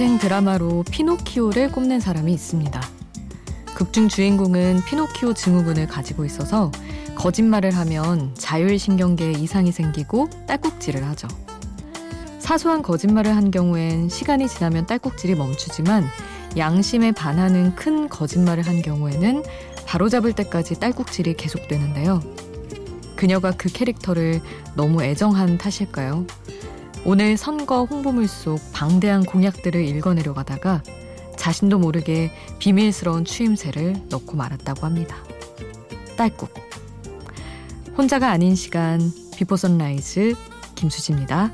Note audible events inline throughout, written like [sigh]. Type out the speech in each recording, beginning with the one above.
인생 드라마로 피노키오를 꼽는 사람이 있습니다. 극중 주인공은 피노키오 증후군을 가지고 있어서 거짓말을 하면 자율신경계에 이상이 생기고 딸꾹질을 하죠. 사소한 거짓말을 한 경우엔 시간이 지나면 딸꾹질이 멈추지만 양심에 반하는 큰 거짓말을 한 경우에는 바로잡을 때까지 딸꾹질이 계속되는데요. 그녀가 그 캐릭터를 너무 애정한 탓일까요? 오늘 선거 홍보물 속 방대한 공약들을 읽어내려 가다가 자신도 모르게 비밀스러운 추임새를 넣고 말았다고 합니다. 딸꾹. 혼자가 아닌 시간 Before Sunrise 김수지입니다.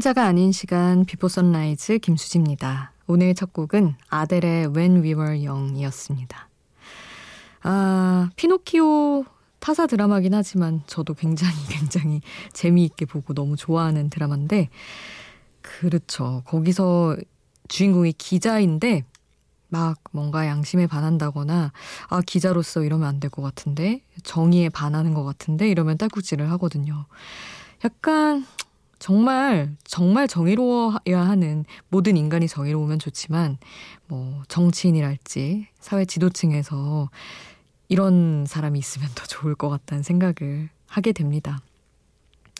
혼자가 아닌 시간 Before Sunrise 김수지입니다. 오늘 첫 곡은 아델의 When We Were Young이었습니다. 아, 피노키오 타사 드라마긴 하지만 저도 굉장히 [laughs] 굉장히 재미있게 보고 너무 좋아하는 드라마인데 그렇죠. 거기서 주인공이 기자인데 막 뭔가 양심에 반한다거나 아 기자로서 이러면 안 될 것 같은데 정의에 반하는 것 같은데 이러면 딸꾹질을 하거든요. 약간 정말 정말 정의로워야 하는 모든 인간이 정의로우면 좋지만 뭐 정치인이랄지 사회 지도층에서 이런 사람이 있으면 더 좋을 것 같다는 생각을 하게 됩니다.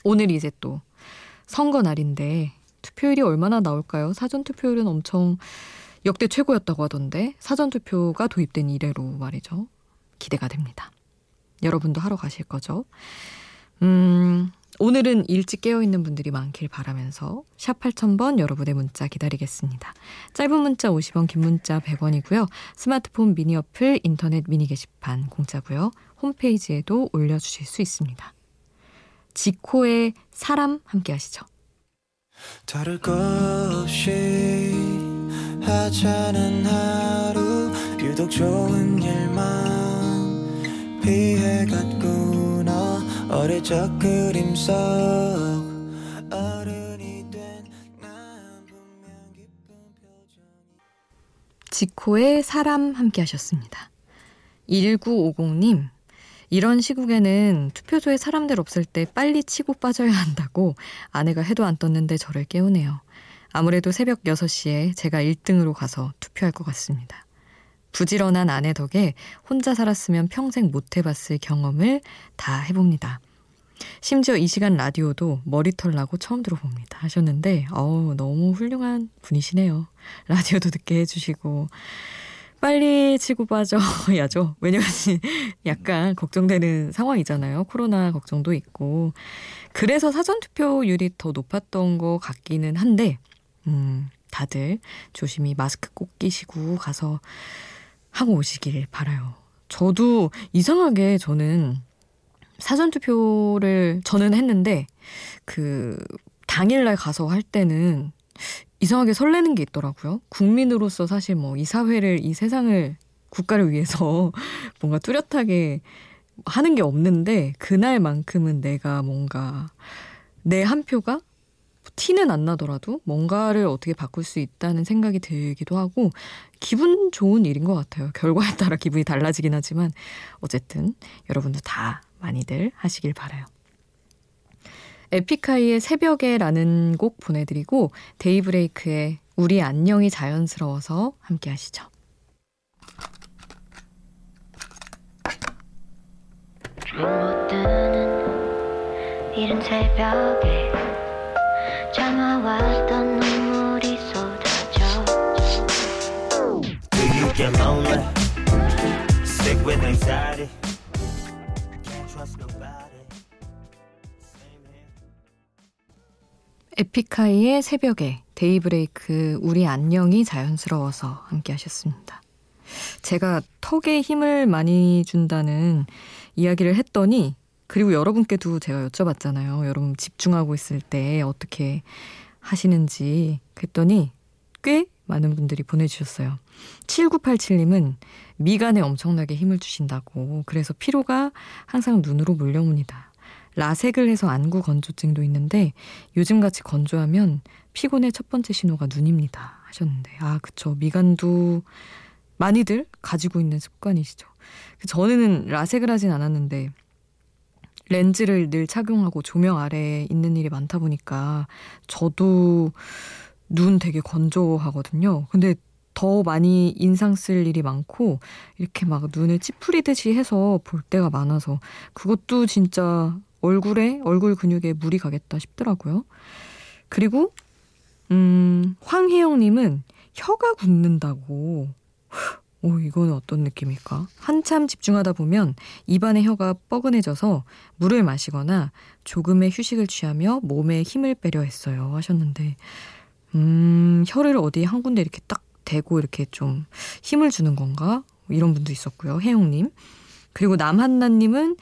오늘 이제 또 선거 날인데 투표율이 얼마나 나올까요? 사전 투표율은 엄청 역대 최고였다고 하던데 사전 투표가 도입된 이래로 말이죠. 기대가 됩니다. 여러분도 하러 가실 거죠? 음, 오늘은 일찍 깨어있는 분들이 많길 바라면서 샵 8000번 여러분의 문자 기다리겠습니다. 짧은 문자 50원, 긴 문자 100원이고요. 스마트폰 미니 어플, 인터넷 미니 게시판 공짜고요. 홈페이지에도 올려주실 수 있습니다. 지코의 사람 함께 하시죠. 다를 것 없이 하찮은 하루 유독 좋은 일만 피해갔고 어릴 적 그림 속 어른이 된난 분명 기쁜 표정이 지코의 사람 함께 하셨습니다. 1950님 이런 시국에는 투표소에 사람들 없을 때 빨리 치고 빠져야 한다고 아내가 해도 안 떴는데 저를 깨우네요. 아무래도 새벽 6시에 제가 1등으로 가서 투표할 것 같습니다. 부지런한 아내 덕에 혼자 살았으면 평생 못 해봤을 경험을 다 해봅니다. 심지어 이 시간 라디오도 머리털 나고 처음 들어봅니다. 하셨는데, 어우, 너무 훌륭한 분이시네요. 라디오도 듣게 해주시고. 빨리 치고 빠져야죠. 왜냐면 [laughs] 약간 걱정되는 상황이잖아요. 코로나 걱정도 있고. 그래서 사전투표율이 더 높았던 것 같기는 한데, 음, 다들 조심히 마스크 꼭 끼시고 가서 하고 오시길 바라요. 저도 이상하게 저는 사전투표를 저는 했는데 그 당일날 가서 할 때는 이상하게 설레는 게 있더라고요. 국민으로서 사실 뭐 이 사회를 이 세상을 국가를 위해서 [laughs] 뭔가 뚜렷하게 하는 게 없는데 그날만큼은 내가 뭔가 내 한 표가 티는 안 나더라도 뭔가를 어떻게 바꿀 수 있다는 생각이 들기도 하고 기분 좋은 일인 것 같아요. 결과에 따라 기분이 달라지긴 하지만 어쨌든 여러분도 다 많이들 하시길 바라요. 에픽하이의 새벽에라는 곡 보내드리고 데이브레이크의 우리 안녕이 자연스러워서 함께 하시죠. 못 드는 이른 새벽에 참아왔던 눈물이 쏟아져 Do you get lonely? Sick with anxiety? Can't trust nobody 에픽하이의 새벽에 데이브레이크 우리 안녕이 자연스러워서 함께 하셨습니다. 제가 턱에 힘을 많이 준다는 이야기를 했더니 그리고 여러분께도 제가 여쭤봤잖아요. 여러분 집중하고 있을 때 어떻게 하시는지. 그랬더니 꽤 많은 분들이 보내주셨어요. 7987님은 미간에 엄청나게 힘을 주신다고. 그래서 피로가 항상 눈으로 몰려옵니다. 라섹을 해서 안구 건조증도 있는데 요즘같이 건조하면 피곤의 첫 번째 신호가 눈입니다. 하셨는데. 아, 그쵸. 미간도 많이들 가지고 있는 습관이시죠. 저는 라섹을 하진 않았는데 렌즈를 늘 착용하고 조명 아래에 있는 일이 많다 보니까 저도 눈 되게 건조하거든요. 근데 더 많이 인상 쓸 일이 많고 이렇게 막 눈을 찌푸리듯이 해서 볼 때가 많아서 그것도 진짜 얼굴에 얼굴 근육에 무리 가겠다 싶더라고요. 그리고 음 황혜영 님은 혀가 굳는다고 오, 이건 어떤 느낌일까? 한참 집중하다 보면 입안의 혀가 뻐근해져서 물을 마시거나 조금의 휴식을 취하며 몸에 힘을 빼려 했어요. 하셨는데, 음, 혀를 어디 한 군데 이렇게 딱 대고 이렇게 좀 힘을 주는 건가? 이런 분도 있었고요. 혜영님. 그리고 남한나님은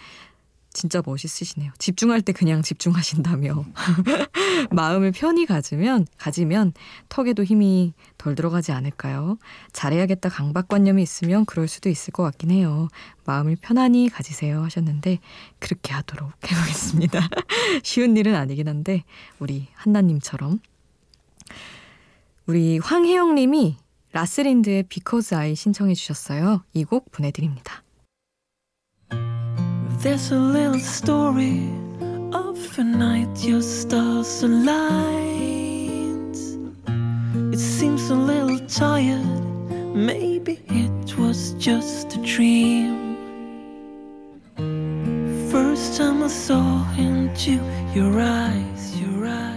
진짜 멋있으시네요. 집중할 때 그냥 집중하신다며. [laughs] 마음을 편히 가지면, 가지면 턱에도 힘이 덜 들어가지 않을까요? 잘해야겠다 강박관념이 있으면 그럴 수도 있을 것 같긴 해요. 마음을 편안히 가지세요 하셨는데, 그렇게 하도록 [laughs] 해보겠습니다. 쉬운 일은 아니긴 한데, 우리 한나님처럼. 우리 황혜영 님이 라스린드의 Because I 신청해 주셨어요. 이 곡 보내드립니다. There's a little story of a night your stars aligned. It seems a little tired, maybe it was just a dream. First time I saw into your eyes, your eyes.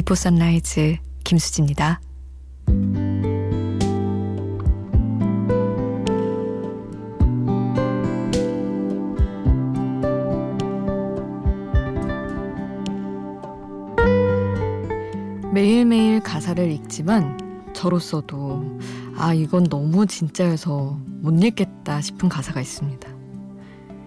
Before Sunrise 김수지입니다. 매일매일 가사를 읽지만 저로서도 아, 이건 너무 진짜여서 못 읽겠다 싶은 가사가 있습니다.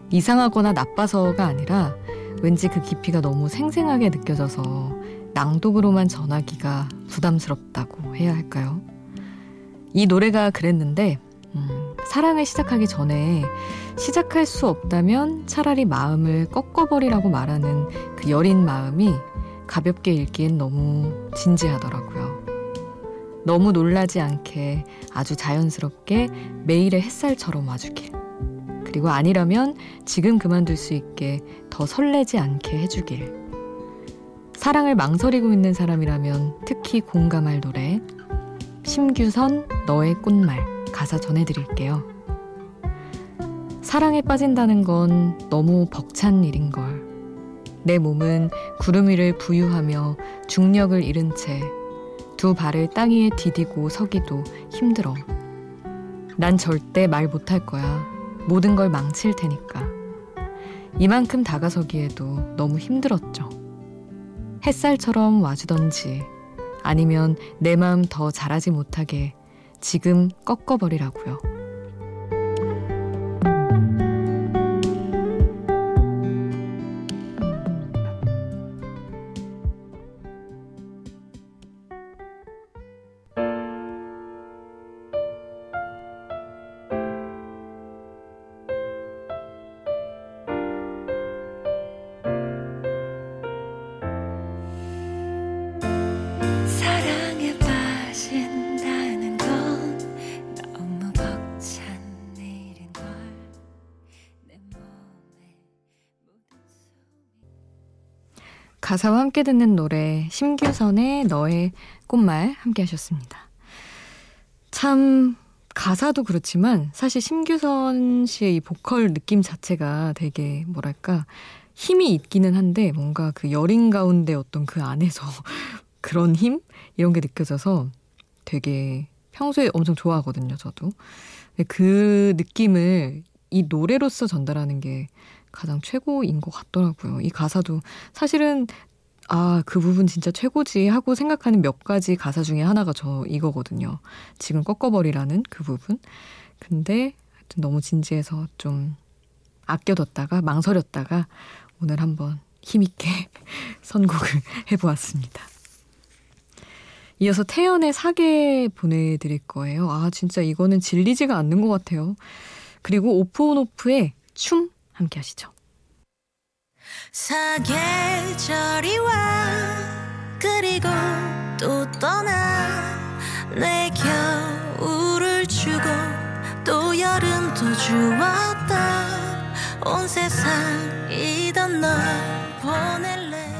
이상하거나 나빠서가 아니라 왠지 그 깊이가 너무 생생하게 느껴져서 낭독으로만 전하기가 부담스럽다고 해야 할까요? 이 노래가 그랬는데, 음, 사랑을 시작하기 전에 시작할 수 없다면 차라리 마음을 꺾어버리라고 말하는 그 여린 마음이 가볍게 읽기엔 너무 진지하더라고요. 너무 놀라지 않게 아주 자연스럽게 매일의 햇살처럼 와주길. 그리고 아니라면 지금 그만둘 수 있게 더 설레지 않게 해주길. 사랑을 망설이고 있는 사람이라면 특히 공감할 노래 심규선 너의 꽃말 가사 전해드릴게요. 사랑에 빠진다는 건 너무 벅찬 일인걸. 내 몸은 구름 위를 부유하며 중력을 잃은 채 두 발을 땅 위에 디디고 서기도 힘들어. 난 절대 말 못할 거야. 모든 걸 망칠 테니까. 이만큼 다가서기에도 너무 힘들었죠. 햇살처럼 와주던지 아니면 내 마음 더 잘하지 못하게 지금 꺾어버리라고요. 가사와 함께 듣는 노래 심규선의 너의 꽃말 함께 하셨습니다. 참 가사도 그렇지만 사실 심규선 씨의 이 보컬 느낌 자체가 되게 뭐랄까 힘이 있기는 한데 뭔가 그 여린 가운데 어떤 그 안에서 [laughs] 그런 힘 이런 게 느껴져서 되게 평소에 엄청 좋아하거든요, 저도. 그 느낌을 이 노래로서 전달하는 게 가장 최고인 것 같더라고요. 이 가사도 사실은 아, 그 부분 진짜 최고지 하고 생각하는 몇 가지 가사 중에 하나가 저 이거거든요. 지금 꺾어버리라는 그 부분. 근데 하여튼 너무 진지해서 좀 아껴뒀다가 망설였다가 오늘 한번 힘있게 [laughs] 선곡을 [laughs] 해보았습니다. 이어서 태연의 사계 보내드릴 거예요. 아, 진짜 이거는 질리지가 않는 것 같아요. 그리고 오프온오프의 춤 함께 하시죠. 사계절이 와 그리고 또 떠나 내 겨울을 주고 또 여름도 주었다 온 세상이던 널 보낼래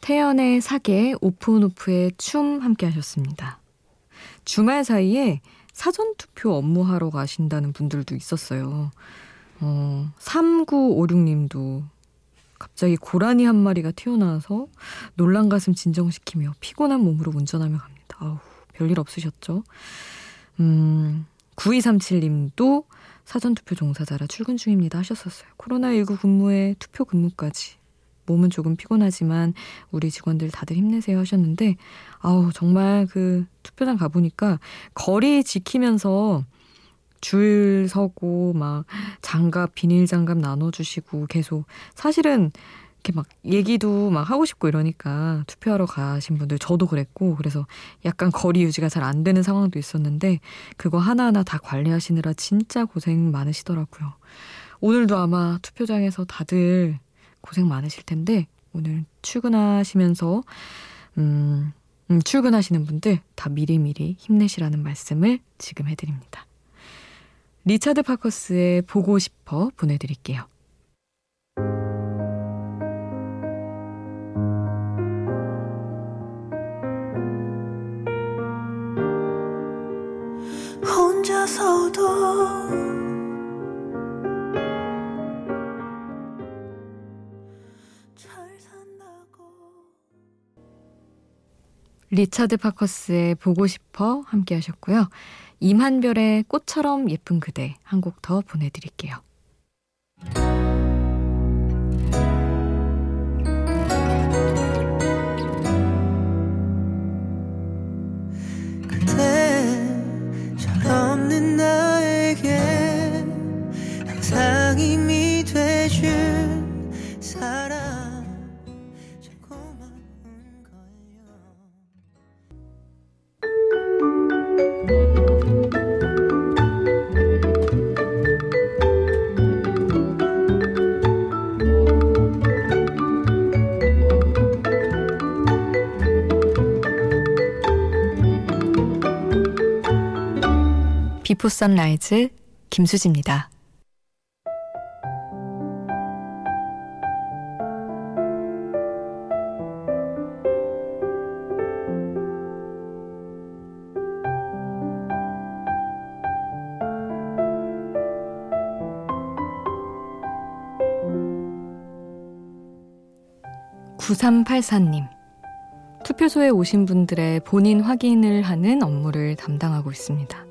태연의 사계 오프온오프의 춤 함께 하셨습니다. 주말 사이에 사전투표 업무하러 가신다는 분들도 있었어요. 어, 3956님도 갑자기 고라니 한 마리가 튀어나와서 놀란 가슴 진정시키며 피곤한 몸으로 운전하며 갑니다. 아우, 별일 없으셨죠? 음, 9237님도 사전투표 종사자라 출근 중입니다 하셨었어요. 코로나19 근무에 투표 근무까지. 몸은 조금 피곤하지만 우리 직원들 다들 힘내세요 하셨는데 아우 정말 그 투표장 가 보니까 거리 지키면서 줄 서고 막 장갑 비닐 장갑 나눠 주시고 계속 사실은 이렇게 막 얘기도 막 하고 싶고 이러니까 투표하러 가신 분들 저도 그랬고 그래서 약간 거리 유지가 잘 안 되는 상황도 있었는데 그거 하나하나 다 관리하시느라 진짜 고생 많으시더라고요. 오늘도 아마 투표장에서 다들 고생 많으실 텐데 오늘 출근하시면서 음, 음, 출근하시는 분들 다 미리미리 힘내시라는 말씀을 지금 해드립니다. 리차드 파커스의 보고 싶어 보내드릴게요. 혼자서도 리차드 파커스의 보고 싶어 함께 하셨고요. 임한별의 꽃처럼 예쁜 그대 한 곡 더 보내드릴게요. Before Sunrise 김수지입니다. 구삼팔사님 투표소에 오신 분들의 본인 확인을 하는 업무를 담당하고 있습니다.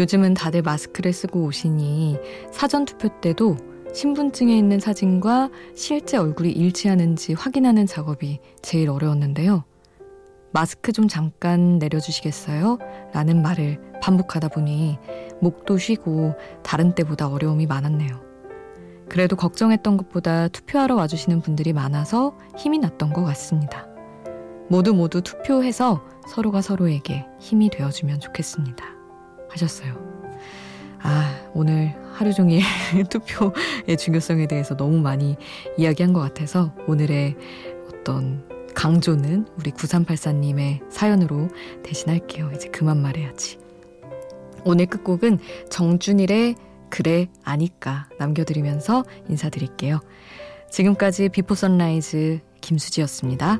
요즘은 다들 마스크를 쓰고 오시니 사전투표 때도 신분증에 있는 사진과 실제 얼굴이 일치하는지 확인하는 작업이 제일 어려웠는데요. 마스크 좀 잠깐 내려주시겠어요? 라는 말을 반복하다 보니 목도 쉬고 다른 때보다 어려움이 많았네요. 그래도 걱정했던 것보다 투표하러 와주시는 분들이 많아서 힘이 났던 것 같습니다. 모두 모두 투표해서 서로가 서로에게 힘이 되어주면 좋겠습니다. 하셨어요. 아, 오늘 하루 종일 [laughs] 투표의 중요성에 대해서 너무 많이 이야기한 것 같아서 오늘의 어떤 강조는 우리 9384님의 사연으로 대신할게요. 이제 그만 말해야지. 오늘 끝곡은 정준일의 그래 아니까 남겨드리면서 인사드릴게요. 지금까지 Before Sunrise 김수지였습니다.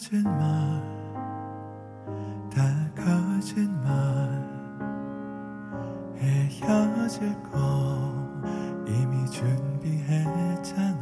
거짓말 다 거짓말 헤어질 거 이미 준비했잖아.